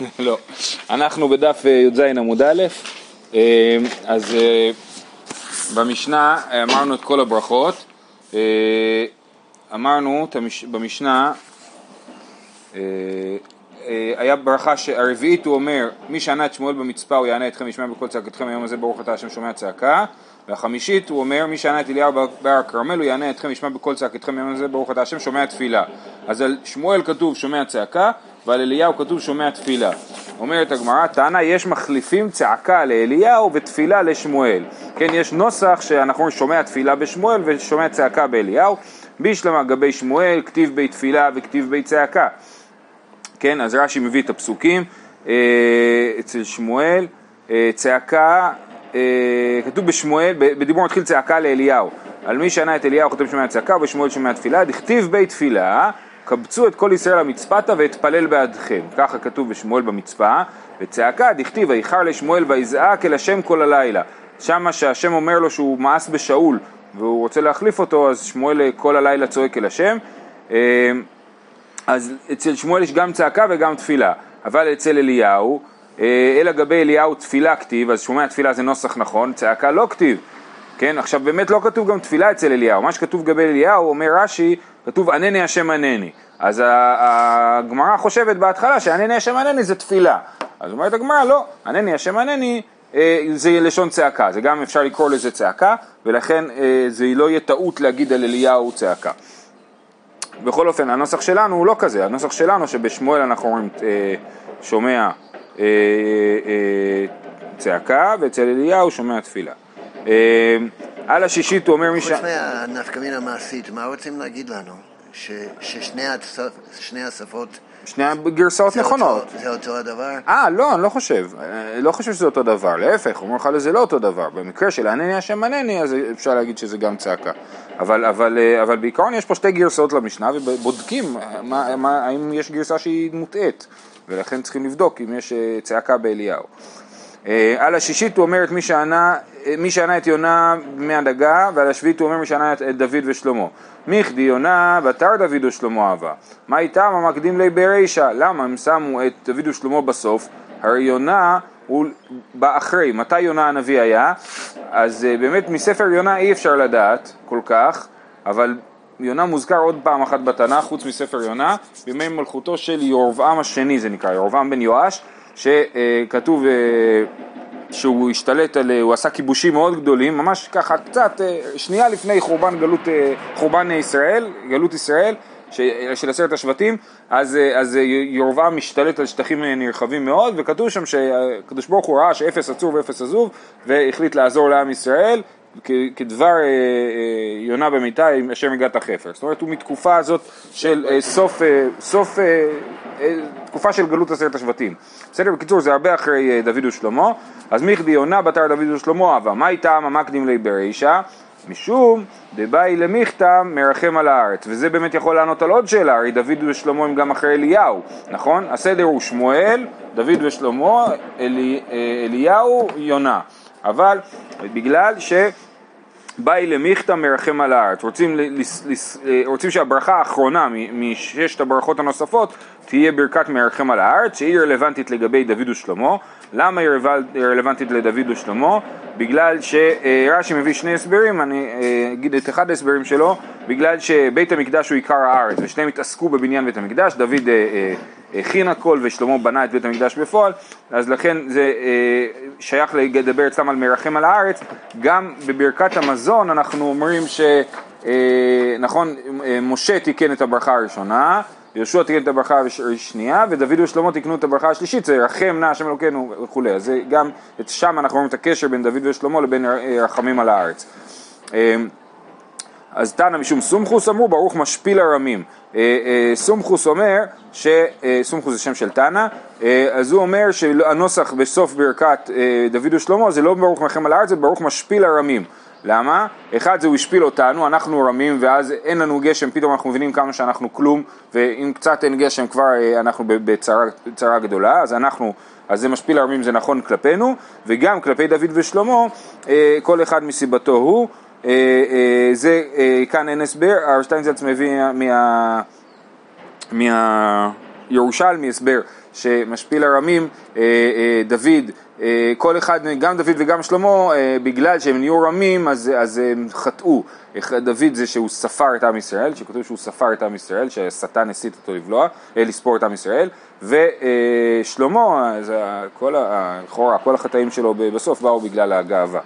לא. אנחנו בדף אה, י"ז עמוד א', אה, אז אה, במשנה אמרנו את כל הברכות, אמרנו במשנה, היה ברכה הרביעית הוא אומר, מי שענה את שמואל במצפה הוא יענה אתכם ישמע בכל צעקתכם היום הזה ברוך אתה השם שומע צעקה. והחמישית הוא אומר מי שענה את אליהו בהר הכרמל הוא יענה אתכם ישמע בכל צעקתכם היום הזה ברוך אתה השם שומע תפילה. אז על שמואל כתוב שומע צעקה ועל אליהו כתוב שומע תפילה. אומרת הגמרא, טענה יש מחליפים צעקה לאליהו ותפילה לשמואל. כן, יש נוסח שאנחנו שומע תפילה בשמואל ושומע צעקה באליהו. בישלמה גבי שמואל, כתיב בי תפילה וכתיב בי צעקה. כן, אז רש"י מביא את הפסוקים אה, אצל שמואל, אה, צעקה, אה, כתוב בשמואל, בדיבור מתחיל צעקה לאליהו. על מי שענה את אליהו כותב שומע צעקה ובשמואל שומע תפילה, דכתיב בי תפילה קבצו את כל ישראל המצפתה ואתפלל בעדכם. ככה כתוב בשמואל במצפה, וצעקה דכתיב ויחר לשמואל ויזעק אל השם כל הלילה. שמה שהשם אומר לו שהוא מאס בשאול והוא רוצה להחליף אותו, אז שמואל כל הלילה צועק אל השם. אה, אז אצל שמואל יש גם צעקה וגם תפילה, אבל אצל אליהו, אה, אלא גבי אליהו תפילה כתיב, אז שומע תפילה זה נוסח נכון, צעקה לא כתיב. כן, עכשיו באמת לא כתוב גם תפילה אצל אליהו, מה שכתוב גבי אליהו, אומר רש"י, כתוב ענני השם ענני. אז הגמרא חושבת בהתחלה שענני השם ענני זה תפילה. אז אומרת הגמרא, לא, ענני השם ענני אה, זה לשון צעקה, זה גם אפשר לקרוא לזה צעקה, ולכן אה, זה לא יהיה טעות להגיד על אליהו צעקה. בכל אופן, הנוסח שלנו הוא לא כזה, הנוסח שלנו שבשמואל אנחנו אומרים אה, שומע צעקה, ואצל אליהו שומע תפילה. על השישית הוא אומר מי ש... חוץ מהנפקמין המעשית, מה רוצים להגיד לנו? ששני השפות... שני הגרסאות נכונות. זה אותו הדבר? אה, לא, אני לא חושב. אני לא חושב שזה אותו דבר. להפך, אומר לך לזה לא אותו דבר. במקרה של ענני השם ענני, אז אפשר להגיד שזה גם צעקה. אבל, אבל, אבל בעיקרון יש פה שתי גרסאות למשנה, ובודקים מה, מה, האם יש גרסה שהיא מוטעית. ולכן צריכים לבדוק אם יש אה, צעקה באליהו. אה, על השישית הוא אומר את מי שענה, אה, מי שענה את יונה מהדגה, ועל השביעית הוא אומר מי שענה את דוד ושלמה. מיכדי יונה ותר דוד ושלמה אהבה. מה איתם המקדים לי ברישא? למה הם שמו את דוד ושלמה בסוף? הרי יונה הוא בא אחרי. מתי יונה הנביא היה? אז אה, באמת מספר יונה אי אפשר לדעת כל כך, אבל יונה מוזכר עוד פעם אחת בתנ"ך, חוץ מספר יונה, בימי מלכותו של ירבעם השני זה נקרא, ירבעם בן יואש, שכתוב אה, שהוא השתלט על, הוא עשה כיבושים מאוד גדולים, ממש ככה קצת, אה, שנייה לפני חורבן גלות, אה, חורבן ישראל, גלות ישראל, של עשרת השבטים, אז, אז ירבעם משתלט על שטחים נרחבים מאוד, וכתוב שם שהקדוש ברוך הוא ראה שאפס עצור ואפס עזוב, והחליט לעזור לעם ישראל, כדבר יונה במיתה עם אשר מגעת החפר. זאת אומרת, הוא מתקופה הזאת של סוף, סוף תקופה של גלות עשרת השבטים. בסדר? בקיצור, זה הרבה אחרי אה, דוד ושלמה. אז מיכדי יונה בתר דוד ושלמה אהבה. מה איתם המקדים לי ברישא? משום דבאי למיכתם מרחם על הארץ. וזה באמת יכול לענות על עוד שאלה, הרי דוד ושלמה הם גם אחרי אליהו, נכון? הסדר הוא שמואל, דוד ושלמה, אלי, אה, אליהו, יונה. אבל בגלל ש... באי למיכתא מרחם על הארץ, רוצים, לס, לס, אה, רוצים שהברכה האחרונה מששת הברכות הנוספות תהיה ברכת מרחם על הארץ, שהיא רלוונטית לגבי דוד ושלמה. למה היא רלוונטית לדוד ושלמה? בגלל שרש"י מביא שני הסברים, אני אה, אגיד את אחד ההסברים שלו, בגלל שבית המקדש הוא עיקר הארץ ושניהם התעסקו בבניין בית המקדש, דוד אה, הכין הכל ושלמה בנה את בית המקדש בפועל, אז לכן זה שייך לדבר אצלם על מרחם על הארץ, גם בברכת המזון אנחנו אומרים ש... נכון, משה תיקן את הברכה הראשונה, יהושע תיקן את הברכה השנייה, ודוד ושלמה תיקנו את הברכה השלישית, זה רחם נא השם אלוקינו וכולי. אז גם שם אנחנו רואים את הקשר בין דוד ושלמה לבין רחמים על הארץ. אז תנא משום סומכוס אמרו ברוך משפיל הרמים. אה, אה, סומכוס אומר, ש... אה, סומכוס זה שם של תנא, אז הוא אומר שהנוסח בסוף ברכת דוד ושלמה זה לא ברוך מלחם על הארץ, זה ברוך משפיל הרמים. למה? אחד זה הוא השפיל אותנו, אנחנו רמים ואז אין לנו גשם, פתאום אנחנו מבינים כמה שאנחנו כלום ואם קצת אין גשם כבר אנחנו בצרה גדולה, אז אנחנו, אז זה משפיל הרמים זה נכון כלפינו וגם כלפי דוד ושלמה, כל אחד מסיבתו הוא אה, אה, זה, אה, כאן אין הסבר, הרב שטיינזלץ מביא מה... מה ירושלמי הסבר שמשפיל אה, אה, דוד, אה, כל אחד, גם דוד וגם שלמה, אה, בגלל שהם נהיו רמים אז, אז הם חטאו. דוד זה שהוא ספר את עם ישראל, שכתוב שהוא ספר את עם ישראל, שהשטן הסית אותו לבלוע, אה, לספור את עם ישראל, ושלמה, אז כל, לכאורה, כל החטאים שלו בסוף באו בגלל הגאווה.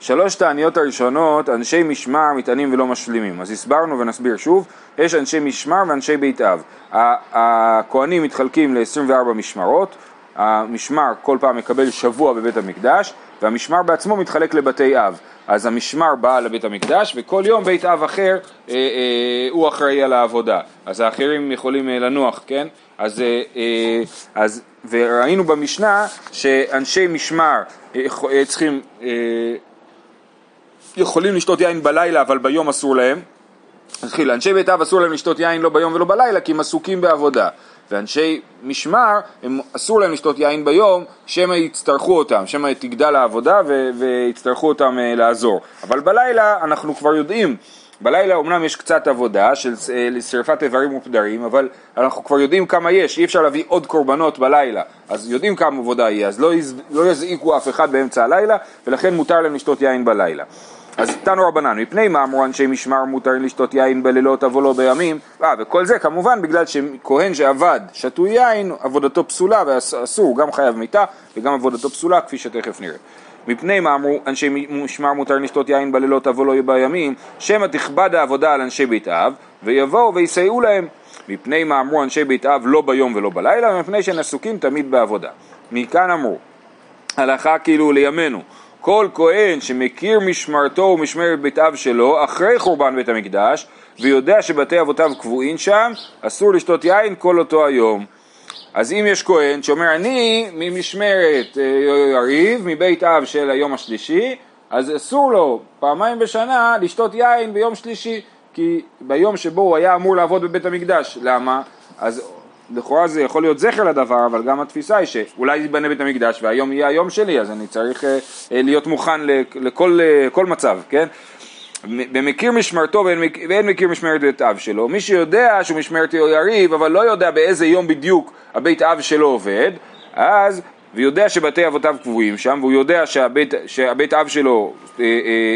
שלוש תעניות הראשונות, אנשי משמר מתענים ולא משלימים. אז הסברנו ונסביר שוב, יש אנשי משמר ואנשי בית אב. הכהנים מתחלקים ל-24 משמרות, המשמר כל פעם מקבל שבוע בבית המקדש, והמשמר בעצמו מתחלק לבתי אב. אז המשמר בא לבית המקדש, וכל יום בית אב אחר אה, אה, הוא אחראי על העבודה. אז האחרים יכולים אה, לנוח, כן? אז, אה, אה, אז, וראינו במשנה שאנשי משמר אה, אה, צריכים אה, יכולים לשתות יין בלילה אבל ביום אסור להם. נתחיל, לאנשי בית אב אסור להם לשתות יין לא ביום ולא בלילה כי הם עסוקים בעבודה. ואנשי משמר, הם אסור להם לשתות יין ביום, שמא יצטרכו אותם, שמא תגדל העבודה ו- ויצטרכו אותם uh, לעזור. אבל בלילה אנחנו כבר יודעים, בלילה אומנם יש קצת עבודה של uh, שרפת איברים ופדרים, אבל אנחנו כבר יודעים כמה יש, אי אפשר להביא עוד קורבנות בלילה, אז יודעים כמה עבודה יהיה, אז לא, יז- לא יזעיקו אף אחד באמצע הלילה, ולכן מותר להם לשתות יין בלילה. אז תנו רבנן, מפני מה אמרו אנשי משמר מותר לשתות יין בלילות אבוא לו בימים? אה, וכל זה כמובן בגלל שכהן שעבד שתוי יין, עבודתו פסולה ואסור, גם חייב מיתה וגם עבודתו פסולה כפי שתכף נראה. מפני מה אמרו אנשי משמר מותר לשתות יין בלילות אבוא לו בימים? שמא תכבד העבודה על אנשי בית אב ויבואו ויסייעו להם. מפני מה אמרו אנשי בית אב לא ביום ולא בלילה? מפני שהם עסוקים תמיד בעבודה. מכאן אמרו הלכה כאילו לימינו, כל כהן שמכיר משמרתו ומשמרת בית אב שלו אחרי חורבן בית המקדש ויודע שבתי אבותיו קבועים שם, אסור לשתות יין כל אותו היום. אז אם יש כהן שאומר אני ממשמרת אה, יריב מבית אב של היום השלישי, אז אסור לו פעמיים בשנה לשתות יין ביום שלישי, כי ביום שבו הוא היה אמור לעבוד בבית המקדש. למה? אז לכאורה זה יכול להיות זכר לדבר, אבל גם התפיסה היא שאולי ייבנה בית המקדש והיום יהיה היום שלי, אז אני צריך אה, אה, להיות מוכן לכ- לכל אה, מצב, כן? במכיר משמרתו ואין, ואין מכיר משמרת בית אב שלו, מי שיודע שהוא משמרת יריב, אבל לא יודע באיזה יום בדיוק הבית אב שלו עובד, אז, ויודע שבתי אבותיו קבועים שם, והוא יודע שהבית, שהבית אב שלו אה, אה,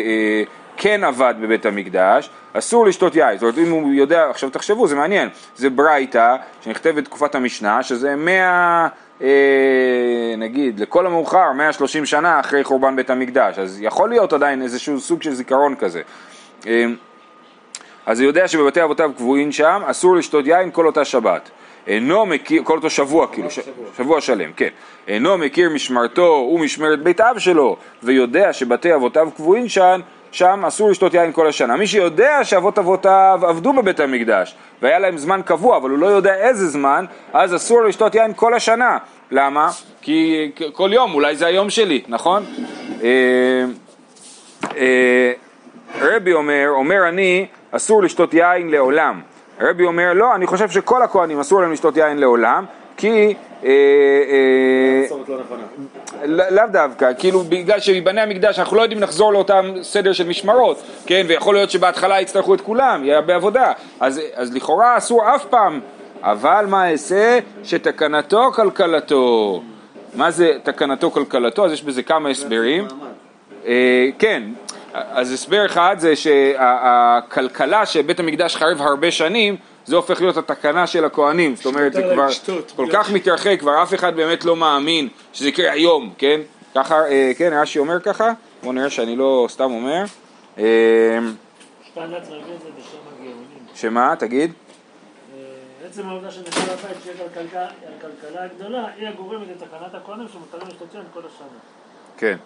אה, כן עבד בבית המקדש, אסור לשתות יין. זאת אומרת, אם הוא יודע, עכשיו תחשבו, זה מעניין, זה ברייתא שנכתבת בתקופת המשנה, שזה מאה, אה, נגיד, לכל המאוחר, 130 שנה אחרי חורבן בית המקדש, אז יכול להיות עדיין איזשהו סוג של זיכרון כזה. אה, אז הוא יודע שבבתי אבותיו קבועים שם, אסור לשתות יין כל אותה שבת. אינו מכיר, כל אותו שבוע כאילו, ש, שבוע שלם, כן. אינו מכיר משמרתו ומשמרת בית אב שלו, ויודע שבתי אבותיו קבועים שם, שם אסור לשתות יין כל השנה. מי שיודע שאבות אבותיו עבדו בבית המקדש, והיה להם זמן קבוע, אבל הוא לא יודע איזה זמן, אז אסור לשתות יין כל השנה. למה? כי כל יום, אולי זה היום שלי, נכון? אה, אה, רבי אומר, אומר אני, אסור לשתות יין לעולם. רבי אומר, לא, אני חושב שכל הכהנים אסור להם לשתות יין לעולם, כי... אה, אה, לא. לא- לאו דווקא, כאילו בגלל שייבנה המקדש אנחנו לא יודעים לחזור לאותם סדר של משמרות, כן, ויכול להיות שבהתחלה יצטרכו את כולם, יהיה הרבה עבודה, אז, אז לכאורה אסור אף פעם, אבל מה אעשה? שתקנתו כלכלתו. מה זה תקנתו כלכלתו? אז יש בזה כמה הסברים. אה, כן, אז הסבר אחד זה שהכלכלה שבית המקדש חרב הרבה שנים, זה הופך להיות התקנה של הכהנים, זאת אומרת זה כבר לשתות. כל כך מתרחק, כבר אף אחד באמת לא מאמין שזה יקרה היום, כן? ככה, אה, כן, רש"י אומר ככה, בואו נראה שאני לא סתם אומר. אה. שמה, תגיד? אה, עצם העובדה שנשאר הבית שיש על כלכלה- הגדולה, היא הגורמת לתקנת הכהנים שמותרים לשתות יין כל השנה. כן.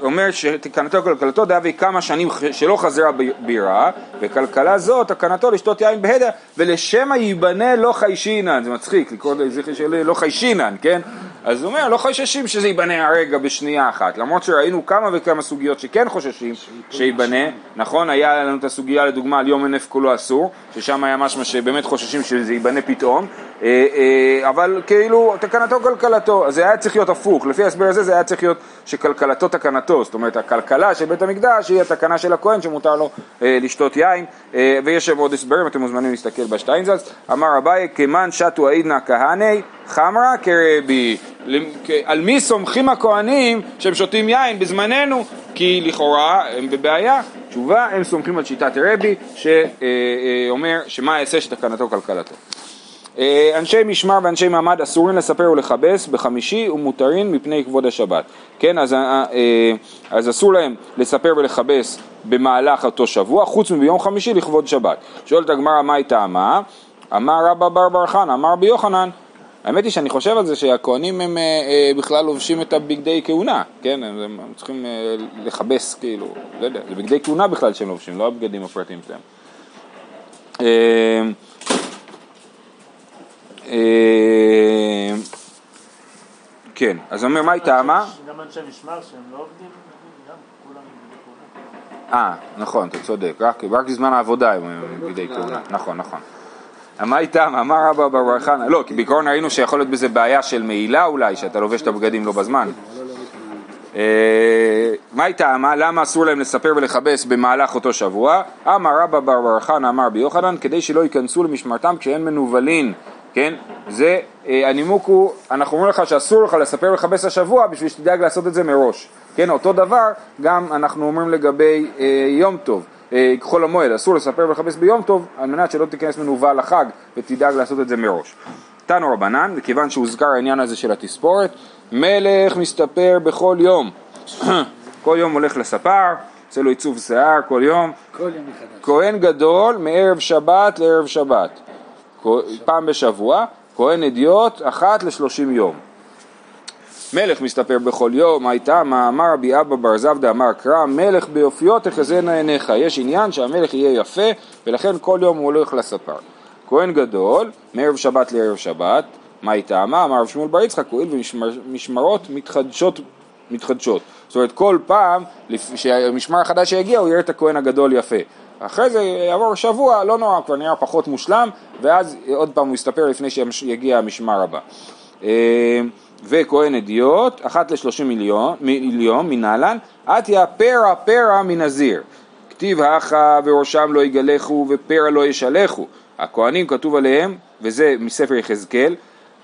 זה מה שאמרת. אה, אה, אה, אולי רש"י גם אומר. שתקנתו כלכלתו דאבי כמה שנים שלא חזרה בירה וכלכלה זו תקנתו לשתות יין בהדר ולשמא ייבנה לא חיישינן זה מצחיק לקרוא לזה לא חיישינן כן אז הוא אומר, לא חוששים שזה ייבנה הרגע בשנייה אחת, למרות שראינו כמה וכמה סוגיות שכן חוששים שייבנה, נכון? היה לנו את הסוגיה לדוגמה על יום הנף כולו אסור, ששם היה משמע שבאמת חוששים שזה ייבנה פתאום, אה, אה, אבל כאילו תקנתו כלכלתו, אז זה היה צריך להיות הפוך, לפי ההסבר הזה זה היה צריך להיות שכלכלתו תקנתו, זאת אומרת הכלכלה של בית המקדש היא התקנה של הכהן שמותר לו אה, לשתות יין, ויש שם עוד הסברים, אתם מוזמנים להסתכל בשטיינזלץ, אמר אביי, כמן שתו עידנא כהני חמרא כרבי, על מי סומכים הכהנים שהם שותים יין בזמננו? כי לכאורה הם בבעיה, תשובה, הם סומכים על שיטת רבי שאומר שמה יעשה שתקנתו כלכלתו. אה, אנשי משמר ואנשי מעמד אסורים לספר ולכבס בחמישי ומותרים מפני כבוד השבת. כן, אז, אה, אה, אז אסור להם לספר ולכבס במהלך אותו שבוע, חוץ מביום חמישי לכבוד שבת. שואלת הגמרא מה היא טעמה? אמר רבא בר בר חנא, אמר רבי יוחנן. האמת היא שאני חושב על זה שהכהנים הם בכלל לובשים את הבגדי כהונה, כן, הם, הם צריכים לכבס כאילו, לא יודע, זה בגדי כהונה בכלל שהם לובשים, לא הבגדים הפרטיים שלהם. אה, כן, אז אומר, מה היא טעמה? גם אנשי משמר שהם לא עובדים, גם כולם אה, נכון, אתה צודק, רק, רק בזמן העבודה הם בגדי כהונה, נכון, נכון. מה איתם? אמר רבא בר חנא, לא, כי בעיקרון ראינו שיכול להיות בזה בעיה של מעילה אולי, שאתה לובש את הבגדים לא בזמן. אה, מה איתה? למה אסור להם לספר ולכבס במהלך אותו שבוע? אמר רבא בר בר חנא אמר ביוחנן, כדי שלא ייכנסו למשמרתם כשאין מנוולין כן? זה, אה, הנימוק הוא, אנחנו אומרים לך שאסור לך לספר ולכבס השבוע בשביל שתדאג לעשות את זה מראש. כן, אותו דבר גם אנחנו אומרים לגבי אה, יום טוב, כחול המועד, אסור לספר ולכבס ביום טוב על מנת שלא תיכנס מנוול לחג ותדאג לעשות את זה מראש. תנו רבנן, מכיוון שהוזכר העניין הזה של התספורת, מלך מסתפר בכל יום. כל יום הולך לספר, עושה לו עיצוב שיער כל יום. כל יום מחדש. כהן גדול מערב שבת לערב שבת. פעם בשבוע, כהן אדיוט אחת לשלושים יום. מלך מסתפר בכל יום, הייתה מה אמר רבי אבא בר זבדא אמר קרא מלך ביופיו תחזינה עיניך, יש עניין שהמלך יהיה יפה ולכן כל יום הוא הולך לספר. כהן גדול, מערב שבת לערב שבת, מה הייתה מה אמר רב שמואל בר יצחק, הואיל ומשמרות מתחדשות מתחדשות. זאת אומרת כל פעם שהמשמר החדש יגיע הוא יראה את הכהן הגדול יפה. אחרי זה יעבור שבוע, לא נורא, כבר נראה פחות מושלם, ואז עוד פעם הוא יסתפר לפני שיגיע המשמר הבא. וכהן אדיוט, אחת לשלושים מיליון, מיליון מנהלן, עטיה פרע פרע מנזיר. כתיב הכה וראשם לא יגלחו ופרע לא ישלחו. הכהנים כתוב עליהם, וזה מספר יחזקאל,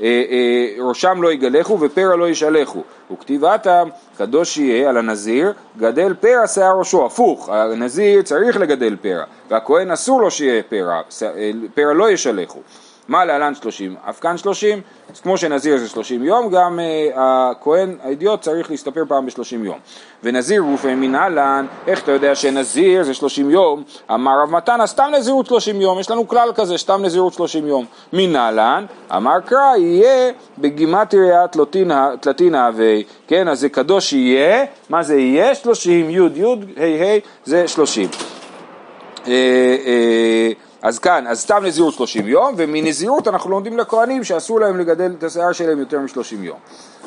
אה, אה, ראשם לא יגלחו ופרע לא ישלחו. וכתיבתם קדוש יהיה על הנזיר, גדל פרע שיער ראשו, הפוך, הנזיר צריך לגדל פרע, והכהן אסור לו שיהיה פרע, אה, פרע לא ישלחו. מה להלן שלושים? אף כאן שלושים, כמו שנזיר זה שלושים יום, גם uh, הכהן האידיוט צריך להסתפר פעם בשלושים יום. ונזיר גופי מנהלן, איך אתה יודע שנזיר זה שלושים יום? אמר רב מתנה, סתם נזירות שלושים יום, יש לנו כלל כזה, סתם נזירות שלושים יום. מנהלן, אמר קרא, יהיה בגימטריה תלתינה הווי, כן, אז זה קדוש יהיה, מה זה יהיה? שלושים, י' י' ה' ה' זה שלושים. אז כאן, אז סתם נזירות 30 יום, ומנזירות אנחנו לומדים לכהנים שאסור להם לגדל את השיער שלהם יותר מ-30 יום.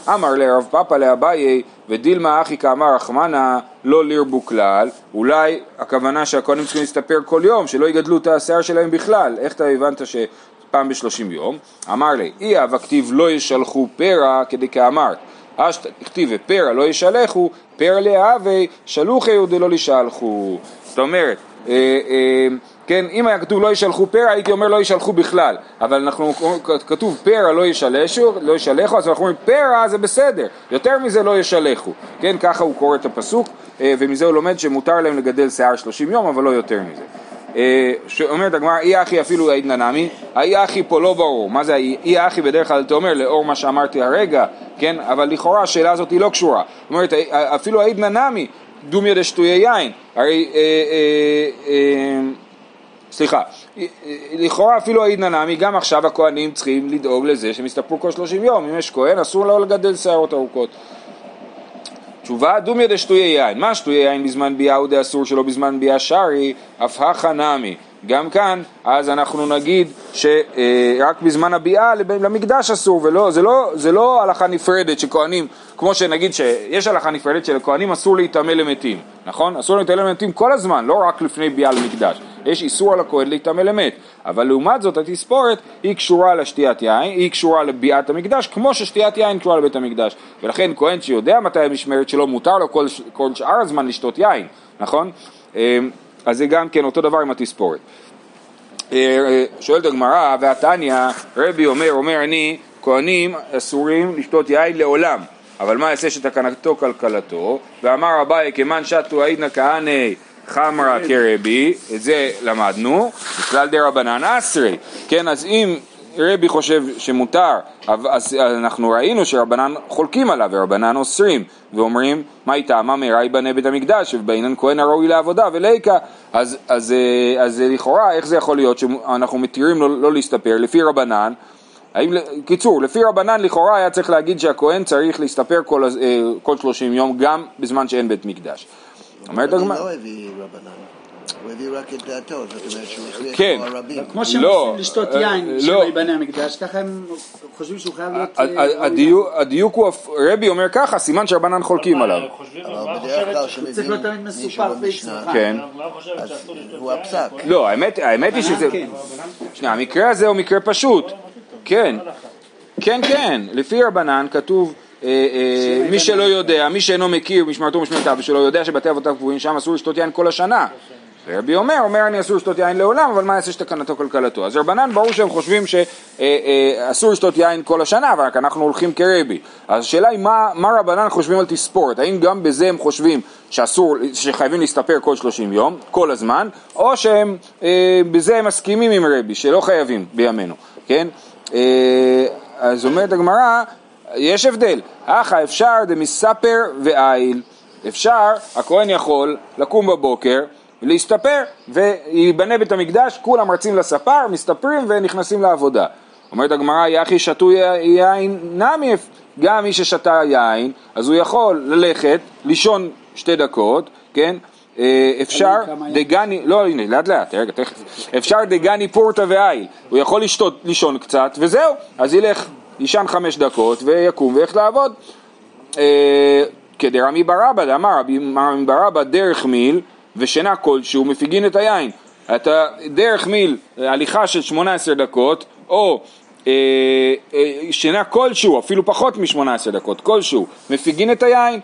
אמר לרב פאפא לאביי ודילמה אחי כאמר רחמנא לא לירבו כלל, אולי הכוונה שהכהנים צריכים להסתפר כל יום, שלא יגדלו את השיער שלהם בכלל, איך אתה הבנת שפעם בשלושים יום? אמר לי, אי אב הכתיב לא ישלחו פרע כדי כאמרת, אשת כתיב ופרע לא ישלחו, פרע להווה שלוחי ודלא לשלחו. זאת אומרת, אה, אה, כן, אם היה כתוב לא ישלחו פרע, הייתי אומר לא ישלחו בכלל, אבל אנחנו, כתוב פרע לא ישלשו, לא ישלחו, אז אנחנו אומרים פרע זה בסדר, יותר מזה לא ישלחו, כן, ככה הוא קורא את הפסוק, אה, ומזה הוא לומד שמותר להם לגדל שיער 30 יום, אבל לא יותר מזה. אה, שאומרת הגמרא, אי אחי אפילו עידנא נמי, האי אחי פה לא ברור, מה זה אי אחי בדרך כלל אתה אומר לאור מה שאמרתי הרגע, כן, אבל לכאורה השאלה הזאת היא לא קשורה, זאת אומרת אפילו עידנא נמי, דומיה דשטויי יין, הרי אה, אה, אה, סליחה, לכאורה אפילו העיד נמי, גם עכשיו הכהנים צריכים לדאוג לזה שהם יסתפרו כל שלושים יום, אם יש כהן אסור לו לגדל שערות ארוכות. תשובה דומיה דשטויי יין, מה שטויי יין בזמן ביאה הוא אסור שלא בזמן ביאה שרי, אף הכא נמי. גם כאן, אז אנחנו נגיד שרק בזמן הביאה למקדש אסור, ולא, זה לא, זה לא הלכה נפרדת שכהנים, כמו שנגיד שיש הלכה נפרדת שלכהנים אסור להיטמא למתים, נכון? אסור להיטמא למתים כל הזמן, לא רק לפני ביאה למקדש. יש איסור על הכהן להיטמא למת, אבל לעומת זאת התספורת היא קשורה לשתיית יין, היא קשורה לביאת המקדש, כמו ששתיית יין קשורה לבית המקדש. ולכן כהן שיודע מתי המשמרת שלו, מותר לו כל, כל שאר הזמן לשתות יין, נכון? אמ, אז זה גם כן אותו דבר עם התספורת. אה, אה, שואלת הגמרא, והתניא, רבי אומר, אומר אני, כהנים אסורים לשתות יין לעולם, אבל מה יעשה שתקנתו כלכלתו? ואמר אביי, כמן שתו עידנא כהני חמרא כרבי, את זה למדנו, בכלל דה רבנן אסרי, כן, אז אם רבי חושב שמותר, אז אנחנו ראינו שרבנן חולקים עליו ורבנן אוסרים ואומרים מה איתה, מה מהרה ייבנה בית המקדש? ובעניין כהן הראוי לעבודה וליקה. אז, אז, אז אה, לכאורה איך זה יכול להיות שאנחנו מתירים לו לא להסתפר? לפי רבנן האם, קיצור, לפי רבנן לכאורה היה צריך להגיד שהכהן צריך להסתפר כל, אה, כל 30 יום גם בזמן שאין בית מקדש. אומרת הגמרא, לא הביא רבנן, הוא הביא רק את דעתו, זאת אומרת שהוא הכריח כן. כמו שהם לא, רוצים לשתות אה, יין לא. שלא ייבנה המקדש, ככה הם חושבים שהוא חייב להיות... אה, הדיוק, הוא, רבי אומר ככה, סימן שרבנן חולקים עליו. אבל בדרך כלל שמביאים מישהו במשנה. כן. אז הוא? הפסק. לא, האמת, היא שזה... כן. שנייה, המקרה הזה הוא מקרה פשוט. כן, כן, כן, לפי רבנן כתוב אה, אה, מי שלא יודע, מי שאינו מכיר משמרתו ומשמרת אבא שלו, יודע שבתי אבותיו קבועים שם אסור לשתות יין כל השנה. ורבי אומר, אומר אני אסור לשתות יין לעולם, אבל מה יעשה שתקנתו כלכלתו? אז רבנן ברור שהם חושבים שאסור לשתות יין כל השנה, רק אנחנו הולכים כרבי. אז השאלה היא מה, מה רבנן חושבים על תספורת, האם גם בזה הם חושבים שאסור, שחייבים להסתפר כל 30 יום, כל הזמן, או שהם אה, בזה הם מסכימים עם רבי, שלא חייבים בימינו, כן? אה, אז אומרת הגמרא, יש הבדל, אחא אפשר דמספר ואיל, אפשר, הכהן יכול לקום בבוקר, להסתפר, וייבנה בית המקדש, כולם רצים לספר, מסתפרים ונכנסים לעבודה. אומרת הגמרא, יחי שתו יין נמי, גם מי ששתה יין, אז הוא יכול ללכת, לישון שתי דקות, כן? אה, אפשר? דגני, לא הנה לאט לאט, רגע תכף, אפשר דגני פורטה ואיל, הוא יכול לשתות, לישון קצת וזהו, אז ילך, יישן חמש דקות ויקום וילך לעבוד. אה, כדרמי ברבא, רבי רמי ברבא דרך מיל ושינה כלשהו מפיגין את היין. אתה דרך מיל, הליכה של 18 דקות, או אה, אה, שינה כלשהו, אפילו פחות מ-18 דקות, כלשהו, מפיגין את היין.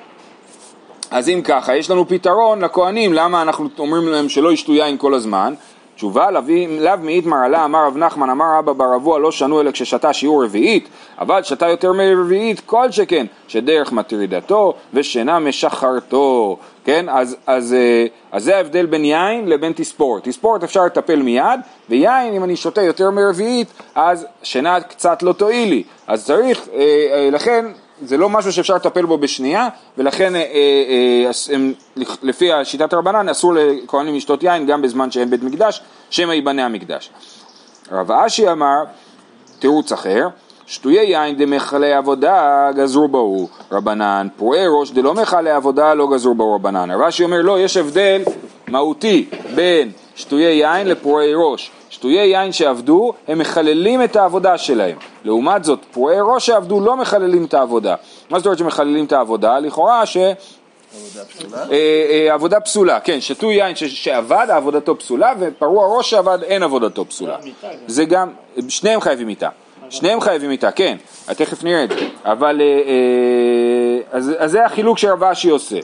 אז אם ככה, יש לנו פתרון לכהנים, למה אנחנו אומרים להם שלא ישתו יין כל הזמן? תשובה, לאו לאו מאיתמר עלה, אמר רב נחמן, אמר אבא בר אבוה, לא שנו אלא כששתה שיעור רביעית, אבל שתה יותר מרביעית, כל שכן, שדרך מטרידתו ושינה משחרתו, כן? אז, אז, אה, אז זה ההבדל בין יין לבין תספורת. תספורת אפשר לטפל מיד, ויין, אם אני שותה יותר מרביעית, אז שינה קצת לא תועיל לי. אז צריך, אה, אה, לכן, זה לא משהו שאפשר לטפל בו בשנייה, ולכן אה, אה, אז הם, לפי שיטת הרבנן אסור לכהנים לשתות יין גם בזמן שאין בית מקדש, שמא ייבנה המקדש. רב אשי אמר, תירוץ אחר, שטויי יין דמכלי עבודה גזרו בהו רבנן, פרועי ראש דלא מכלי עבודה לא גזרו בהו רבנן. רב אשי אומר לא, יש הבדל מהותי בין שטויי יין לפרועי ראש. שטויי יין שעבדו, הם מחללים את העבודה שלהם. לעומת זאת, פרועי ראש שעבדו לא מחללים את העבודה. מה זאת אומרת שמחללים את העבודה? לכאורה ש... עבודה פסולה? אה, אה, עבודה פסולה, כן, שתו יין ש- שעבד, עבודתו פסולה, ופרוע ראש שעבד, אין עבודתו פסולה. זה גם, שניהם חייבים מיתה. שניהם חייבים מיתה, כן, תכף נראה את זה. אבל, אה, אז, אז זה החילוק שרב אשי עושה.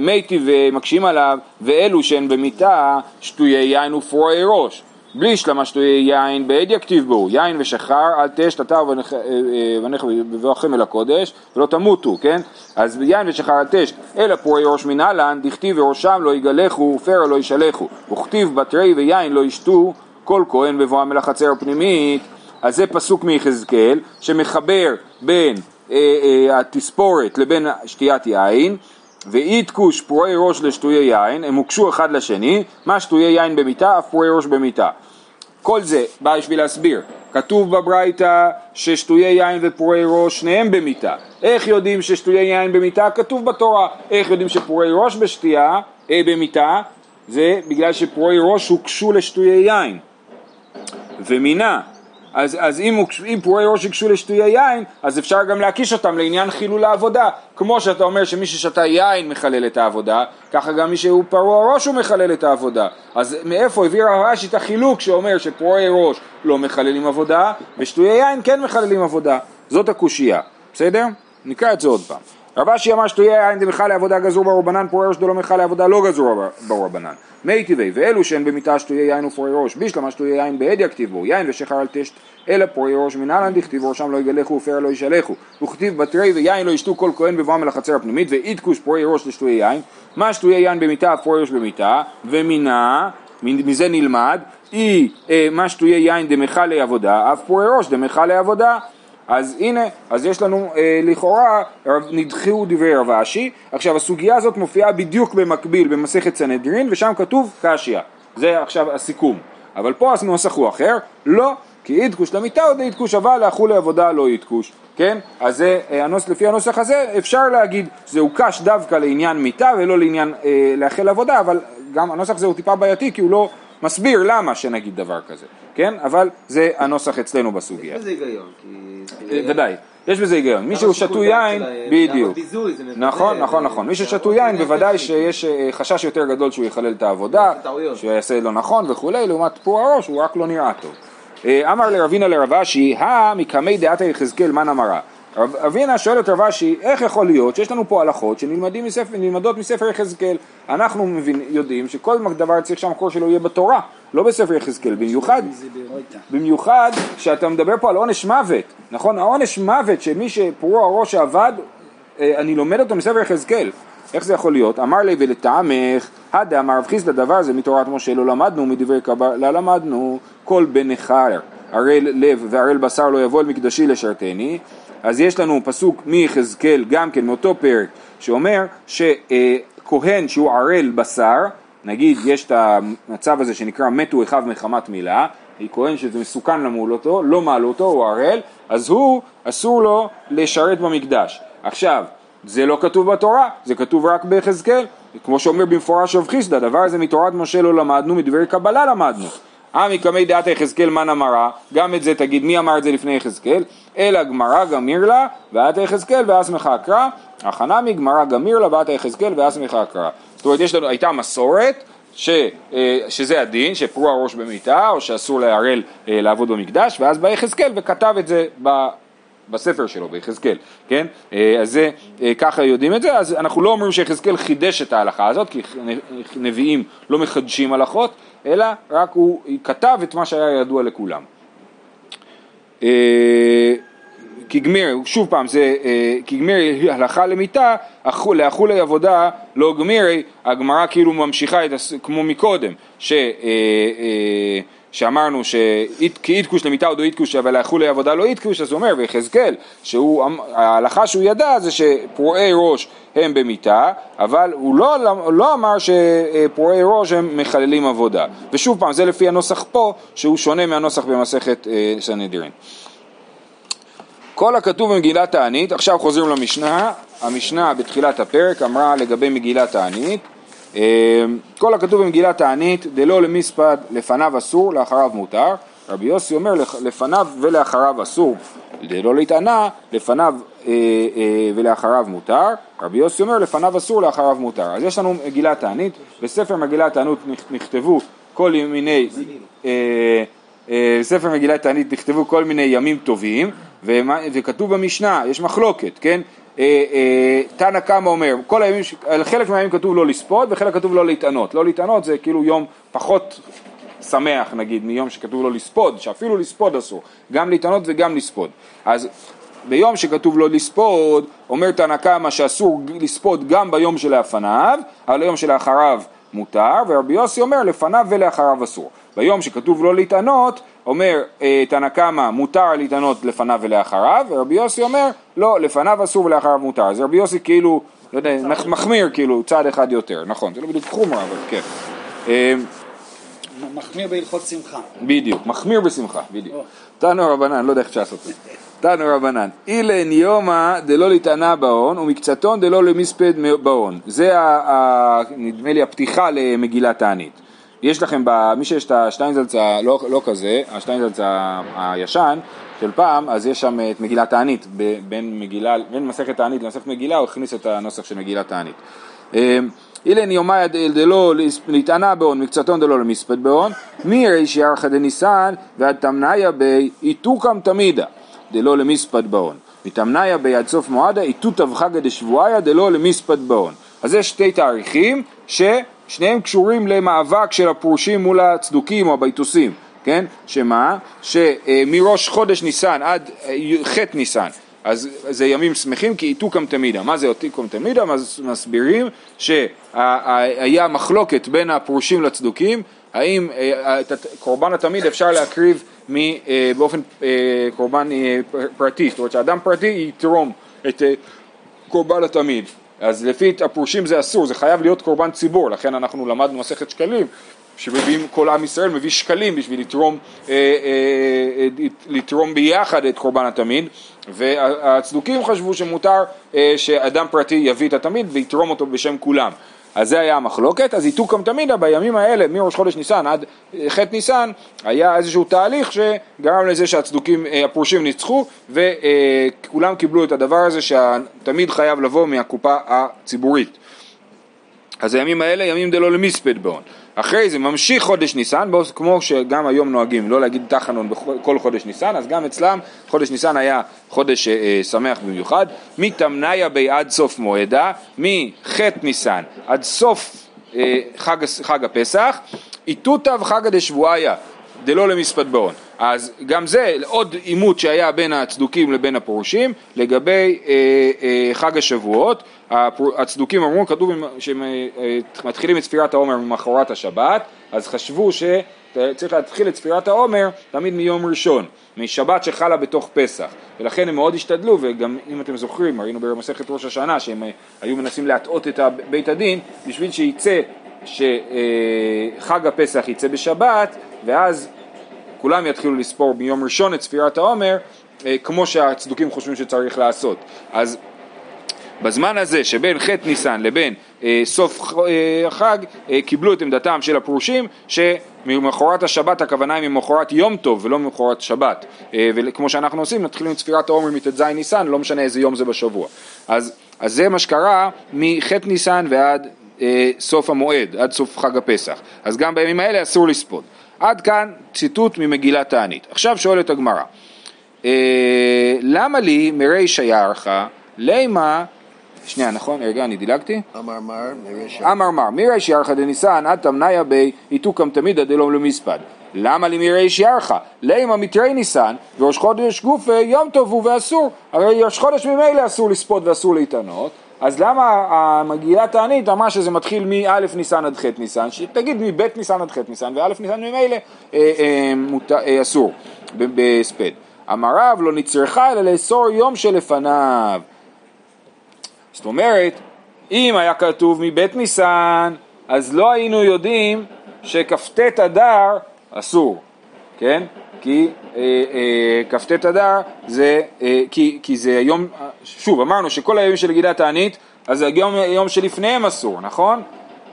מייטי ומקשים עליו, ואלו שהן במיתה, שטויי יין ופרועי ראש. בלי שטויי יין, בעד יכתיב בו, יין ושחר, אל תש תתר ונך בבואכם אל הקודש, ולא תמותו, כן? אז יין ושחר אל תש, אלא פרועי ראש מנהלן, דכתיב וראשם לא יגלחו, ופרע לא ישלחו, וכתיב בתרי ויין לא ישתו, כל כהן בבואם אל החצר הפנימית, אז זה פסוק מיחזקאל, שמחבר בין אה, אה, התספורת לבין שתיית יין, ואיתקו שפועי ראש לשטויי יין, הם הוקשו אחד לשני, מה שטויי יין במיתה, אף פועי ראש במיתה. כל זה בא בשביל להסביר. כתוב בברייתא ששטויי יין ופורעי ראש שניהם במיתה. איך יודעים ששטויי יין במיתה? כתוב בתורה. איך יודעים שפורעי ראש בשתייה, אה, במיתה? זה בגלל שפורעי ראש הוקשו לשטויי יין. ומינה. אז, אז אם, אם פרועי ראש יקשו לשתויי יין, אז אפשר גם להקיש אותם לעניין חילול העבודה. כמו שאתה אומר שמי ששתה יין מחלל את העבודה, ככה גם מי שהוא פרוע ראש הוא מחלל את העבודה. אז מאיפה הביא רב רש"י את החילוק שאומר שפרועי ראש לא מחללים עבודה, ושתויי יין כן מחללים עבודה. זאת הקושייה, בסדר? נקרא את זה עוד פעם. רב אשי אמר שתויי יין דמכל לעבודה גזור ברבנן, פורעי ראש דלא מכל לעבודה לא גזור ברבנן. מי טבעי, ואלו שאין במיתה שתויי יין ופורעי ראש, בישלמה שתויי יין בעד יכתיב בו, יין ושחר על תשת, אלא פורעי ראש מנהלן דכתיב ראשם לא יגלחו ופרע לא ישלחו, וכתיב בתרי ויין לא ישתו כל כהן בבואם אל החצר הפנימית, ואיתקוש פורעי ראש לשתויי יין, מה שתויי יין במיתה אף פורעי ראש במיתה, ומינה, מזה נלמד, אי אה, מה שתויי יין דמכלי עבודה, אף פורעי ראש דמכלי עבודה. אז הנה, אז יש לנו אה, לכאורה, נדחו דברי רב אשי, עכשיו הסוגיה הזאת מופיעה בדיוק במקביל במסכת סנהדרין ושם כתוב קשיא, זה עכשיו הסיכום, אבל פה הנוסח הוא אחר, לא, כי אידקוש למיטה עוד אידקוש אבל לאכולי עבודה לא אידקוש, כן? אז זה, אה, הנוס, לפי הנוסח הזה אפשר להגיד זה הוקש דווקא לעניין מיטה ולא לעניין אה, לאחל עבודה, אבל גם הנוסח הזה הוא טיפה בעייתי כי הוא לא מסביר למה שנגיד דבר כזה, כן? אבל זה הנוסח אצלנו בסוגיה. איזה היגיון, כי... אה, ודאי, יש בזה היגיון. מי שהוא דעת יין, בדיוק. נכון, נכון, נכון. מי עניין יין, בוודאי. שיש אה, חשש יותר גדול שהוא יחלל את העבודה. שהוא יעשה לא נכון וכולי, לעומת פור הראש, הוא רק לא נראה טוב. אה, אמר לרבינה לרב אשי, הא מקמי דעתא יחזקאל מן אמרה. רב- רבינה שואל את רב אשי, איך יכול להיות שיש לנו פה הלכות שנלמדים מספר, יחזקאל? אנחנו מבין, יודעים שכל דבר צריך שהמקור שלו יהיה בתורה, לא בספר יחזקאל, במיוחד. במיוחד שאתה מדבר פה על עונש מוות, נכון? העונש מוות שמי שפרוע הראש עבד, אה, אני לומד אותו מספר יחזקאל. איך זה יכול להיות? אמר לי ולטעמך, הדה אמר רב חיסדא דבר זה מתורת משה לא למדנו, מדברי קבלה למדנו, כל בן נכר, ערל לב וערל בשר לא יבוא אל מקדשי לשרתני. אז יש לנו פסוק מיחזקאל גם כן מאותו פרק שאומר שכהן שהוא ערל בשר נגיד יש את המצב הזה שנקרא מתו אחיו מחמת מילה, כהן שזה מסוכן למול אותו, לא מעל אותו, הוא ערל, אז הוא אסור לו לשרת במקדש. עכשיו, זה לא כתוב בתורה, זה כתוב רק ביחזקאל, כמו שאומר במפורש רב חיסדא, דבר הזה מתורת משה לא למדנו, מדברי קבלה למדנו. עמי קמי דעת יחזקאל מן אמרה, גם את זה תגיד מי אמר את זה לפני יחזקאל, אלא גמרא גמיר לה, ואת יחזקאל ואסמך אקרא, הכנמי גמרא גמיר לה ואת יחזקאל ואסמך אקרא. זאת אומרת, יש לנו, הייתה מסורת, ש, אה, שזה הדין, שפרוע ראש במיטה, או שאסור להרל אה, לעבוד במקדש, ואז בא יחזקאל וכתב את זה ב... בספר שלו, ביחזקאל, כן? אה, אז זה, ככה יודעים את זה, אז אנחנו לא אומרים שיחזקאל חידש את ההלכה הזאת, כי נביאים לא מחדשים הלכות, אלא רק הוא כתב את מה שהיה ידוע לכולם. אה, כי גמיר, שוב פעם, זה, אה, כי גמיר היא הלכה למיתה, אכו- לאכולי עבודה לא גמירי, הגמרא כאילו ממשיכה את, הס- כמו מקודם, ש, אה, אה, שאמרנו שאית- כי איתקוש למיתה עוד לא איתקוש, אבל לאכולי עבודה לא איתקוש, אז הוא אומר, ויחזקאל, שהוא, אמ- שהוא ידע זה שפרועי ראש הם במיתה, אבל הוא לא, לא אמר שפרועי ראש הם מחללים עבודה. ושוב פעם, זה לפי הנוסח פה, שהוא שונה מהנוסח במסכת סנהדרין. כל הכתוב במגילת תענית, עכשיו חוזרים למשנה, המשנה בתחילת הפרק אמרה לגבי מגילת תענית, אה, כל הכתוב במגילת תענית, דלא למספד לפניו אסור, לאחריו מותר, רבי יוסי אומר לפ- לפניו ולאחריו אסור, דלא להתענה, לפניו אה, אה, ולאחריו מותר, רבי יוסי אומר לפניו אסור, לאחריו מותר. אז יש לנו מגילת תענית, בספר מגילת תענית נכ- נכתבו כל מיני אה, אה, בספר מגילת תענית נכתבו כל מיני ימים טובים, ומה- וכתוב במשנה, יש מחלוקת, כן? אה, אה, תנא קמא אומר, כל הימים, חלק מהימים כתוב לא לספוד וחלק כתוב לא להתענות. לא להתענות זה כאילו יום פחות שמח נגיד מיום שכתוב לא לספוד, שאפילו לספוד אסור, גם להתענות וגם לספוד. אז ביום שכתוב לא לספוד, אומר תנא קמא שאסור לספוד גם ביום שלפניו, אבל ביום שלאחריו מותר, ורבי יוסי אומר לפניו ולאחריו אסור. ביום שכתוב לא להתענות, אומר אה, תנא קמא מותר להתענות לפניו ולאחריו, ורבי יוסי אומר לא, לפניו אסור ולאחריו מותר. אז רבי יוסי כאילו, לא יודע, מח- מחמיר כאילו צעד אחד יותר, נכון, זה לא בדיוק חומרה, אבל כן. אה, מחמיר בהלכות שמחה. בדיוק, מחמיר בשמחה, בדיוק. תנו רבנן, לא יודע איך אפשר לעשות את זה. תנו רבנן, אילן יומא דלא להתענה בהון ומקצתון דלא למספד בהון. זה נדמה לי הפתיחה למגילת תענית. יש לכם, ב- מי שיש את השטיינזלץ הלא לא כזה, השטיינזלץ הישן של פעם, אז יש שם את מגילת תענית, בין, מגילה, בין מסכת תענית למסכת מגילה, הוא הכניס את הנוסח של מגילת תענית. אילין יומיא דלא להתענאה בהון, מקצתהון דלא למספד בהון, מריש ירחא דניסן ועד תמניא ביה איתוקם תמידא, דלא למספד בהון. מתמניה בי עד סוף מועדה איתות אבחגא דשבועיה דלא למספד בהון. אז יש שתי תאריכים ששניהם קשורים למאבק של הפרושים מול הצדוקים או הביתוסים, כן? שמה? שמראש חודש ניסן עד אה, ח' ניסן אז זה ימים שמחים כי איתוקם תמידה. מה זה איתוקם תמידה? מס- מסבירים שהיה מחלוקת בין הפרושים לצדוקים, האם אה, את קורבן התמיד אפשר להקריב אה, באופן קורבן פר- פרטי, זאת אומרת שאדם פרטי יתרום את קורבן התמיד. אז לפי הפרושים זה אסור, זה חייב להיות קורבן ציבור, לכן אנחנו למדנו מסכת שקלים, שמביאים, כל עם ישראל מביא שקלים בשביל לתרום, אה, אה, אה, לתרום ביחד את קורבן התמיד, והצדוקים חשבו שמותר אה, שאדם פרטי יביא את התמיד ויתרום אותו בשם כולם. אז זה היה המחלוקת, אז איתוקם תמידה בימים האלה, מראש חודש ניסן עד אה, ח' ניסן, היה איזשהו תהליך שגרם לזה שהצדוקים, אה, הפרושים ניצחו וכולם קיבלו את הדבר הזה שהתמיד חייב לבוא מהקופה הציבורית. אז הימים האלה ימים דלא למספד בהון. אחרי זה ממשיך חודש ניסן, כמו שגם היום נוהגים לא להגיד תחנון בכל חודש ניסן, אז גם אצלם חודש ניסן היה חודש אה, אה, שמח במיוחד. מתמניה בי עד סוף מועדה, מח' ניסן עד סוף אה, חג, חג הפסח, איתותא וחגא דשבועיה. דלא למספד בהון. אז גם זה עוד עימות שהיה בין הצדוקים לבין הפרושים לגבי אה, אה, חג השבועות. הצדוקים אמרו, כתוב שהם אה, אה, מתחילים את ספירת העומר ממחרת השבת, אז חשבו שצריך להתחיל את ספירת העומר תמיד מיום ראשון, משבת שחלה בתוך פסח. ולכן הם מאוד השתדלו, וגם אם אתם זוכרים, ראינו במסכת ראש השנה שהם אה, היו מנסים להטעות את בית הדין בשביל שייצא שחג הפסח יצא בשבת, ואז כולם יתחילו לספור ביום ראשון את ספירת העומר, אה, כמו שהצדוקים חושבים שצריך לעשות. אז בזמן הזה שבין ח' ניסן לבין אה, סוף אה, החג אה, קיבלו את עמדתם של הפרושים שממחרת השבת הכוונה היא ממחרת יום טוב ולא ממחרת שבת אה, וכמו שאנחנו עושים מתחילים את ספירת העומר מט"ז ניסן לא משנה איזה יום זה בשבוע אז, אז זה מה שקרה מח' ניסן ועד אה, סוף המועד עד סוף חג הפסח אז גם בימים האלה אסור לספוד עד כאן ציטוט ממגילת תענית עכשיו שואלת הגמרא אה, למה לי מרישא ירחא לימה שנייה, נכון? רגע, אני דילגתי? אמר מר, מריש אמר מר, מירי ירחא דניסן עד תמניה בי איתוקם תמידא דלא למספד. למה לי מירי ירחא? לימה מתרי ניסן וראש חודש גופה יום טוב הוא ואסור. הרי ראש חודש ממילא אסור לספוד ואסור להתענות. אז למה המגילת תענית אמרה שזה מתחיל מא' ניסן עד ח' ניסן, שתגיד מב' ניסן עד ח' ניסן, וא' ניסן ממילא אה, אה, מות, אה, אסור בהספד. אמר רב לא נצרכה אלא לאסור יום שלפניו. זאת אומרת, אם היה כתוב מבית ניסן, אז לא היינו יודעים שכ"ט אדר אסור, כן? כי אה, אה, כ"ט אדר זה, אה, כי, כי זה יום, שוב אמרנו שכל הימים של גילת תענית, אז היום, היום שלפניהם אסור, נכון?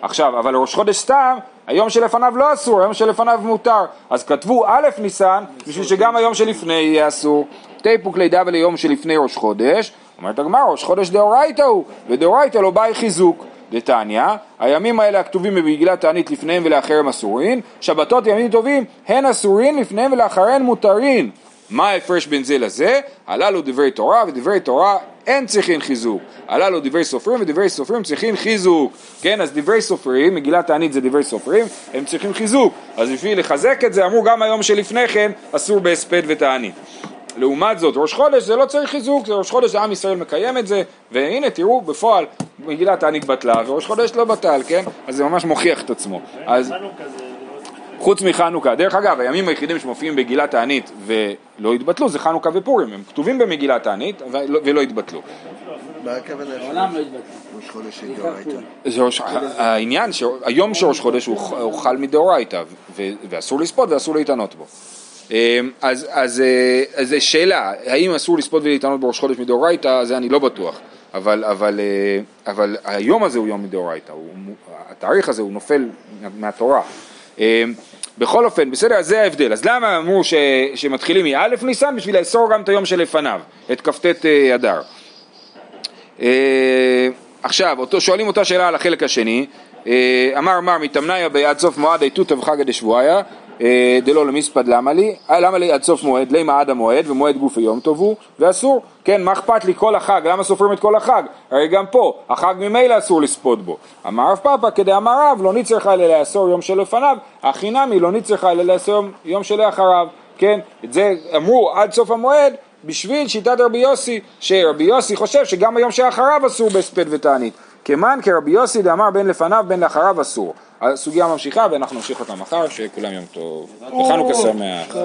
עכשיו, אבל ראש חודש סתם, היום שלפניו לא אסור, היום שלפניו מותר. אז כתבו א' ניסן, בשביל שגם היום שלפני יהיה אסור. תיפוק לידה וליום שלפני ראש חודש, אומרת הגמרא, ראש חודש דאורייתא הוא, ודאורייתא לא באי חיזוק. דתניא, הימים האלה הכתובים במגילת תענית לפניהם ולאחריהם אסורין, שבתות ימים טובים הן אסורין לפניהם ולאחריהם מותרין. מה ההפרש בין זה לזה? הללו דברי תורה ודברי תורה אין צריכין חיזוק. הללו דברי סופרים ודברי סופרים צריכין חיזוק. כן, אז דברי סופרים, מגילת תענית זה דברי סופרים, הם צריכים חיזוק. אז בשביל לחזק את זה אמרו גם היום שלפני כן אסור בהספד ותענית. לעומת זאת, ראש חודש זה לא צריך חיזוק, זה ראש חודש עם ישראל מקיים את זה, והנה תראו בפועל מגילת תענית בטלה וראש חודש לא בטל, כן? אז זה ממש מוכיח את עצמו. אז זה. חוץ מחנוכה, דרך אגב, הימים היחידים שמופיעים בגילת תענית ולא התבטלו זה חנוכה ופורים, הם כתובים במגילת תענית ולא, ולא התבטלו. מה הכוונה של לעולם לא יתבטל. ראש חודש? זה העניין, שהיום של ראש חודש הוא, הוא חל מדאורייתא ואסור לספוד ואסור להתענות בו. אמ, אז, אז, אה, אז זה שאלה, האם אסור לספוד ולהתענות בראש חודש מדאורייתא, זה אני לא בטוח, אבל, אבל, אה, אבל היום הזה הוא יום מדאורייתא, התאריך הזה הוא נופל מהתורה, אה, בכל אופן, בסדר, אז זה ההבדל. אז למה אמרו ש, שמתחילים מא' ניסן? בשביל לאסור גם את היום שלפניו, את כ"ט אה, אדר. עכשיו, אותו, שואלים אותה שאלה על החלק השני, אמר מר מתמניה בעד סוף מועד היתותא וחגא דשבועיה, דלא למספד למה לי, אה, למה לי עד סוף מועד, לימה עד המועד ומועד גופי יום טוב הוא, ואסור, כן, מה אכפת לי כל החג, למה סופרים את כל החג? הרי גם פה, החג ממילא אסור לספוד בו. אמר רב פאפא כדאמר רב, לא נצטרך אלא לאסור יום שלפניו, הכי נמי לא נצטרך אלא לאסור יום שלאחריו, כן, את זה אמרו עד סוף המועד, בשביל שיטת רבי יוסי, שרבי יוסי חושב שגם היום שאחריו אסור בהספד ותענית. כמן כרבי יוסי דאמר בין לפניו בין לאחריו אסור. הסוגיה ממשיכה ואנחנו נמשיך אותה מחר, שכולם יום טוב. וחנוכה שמח.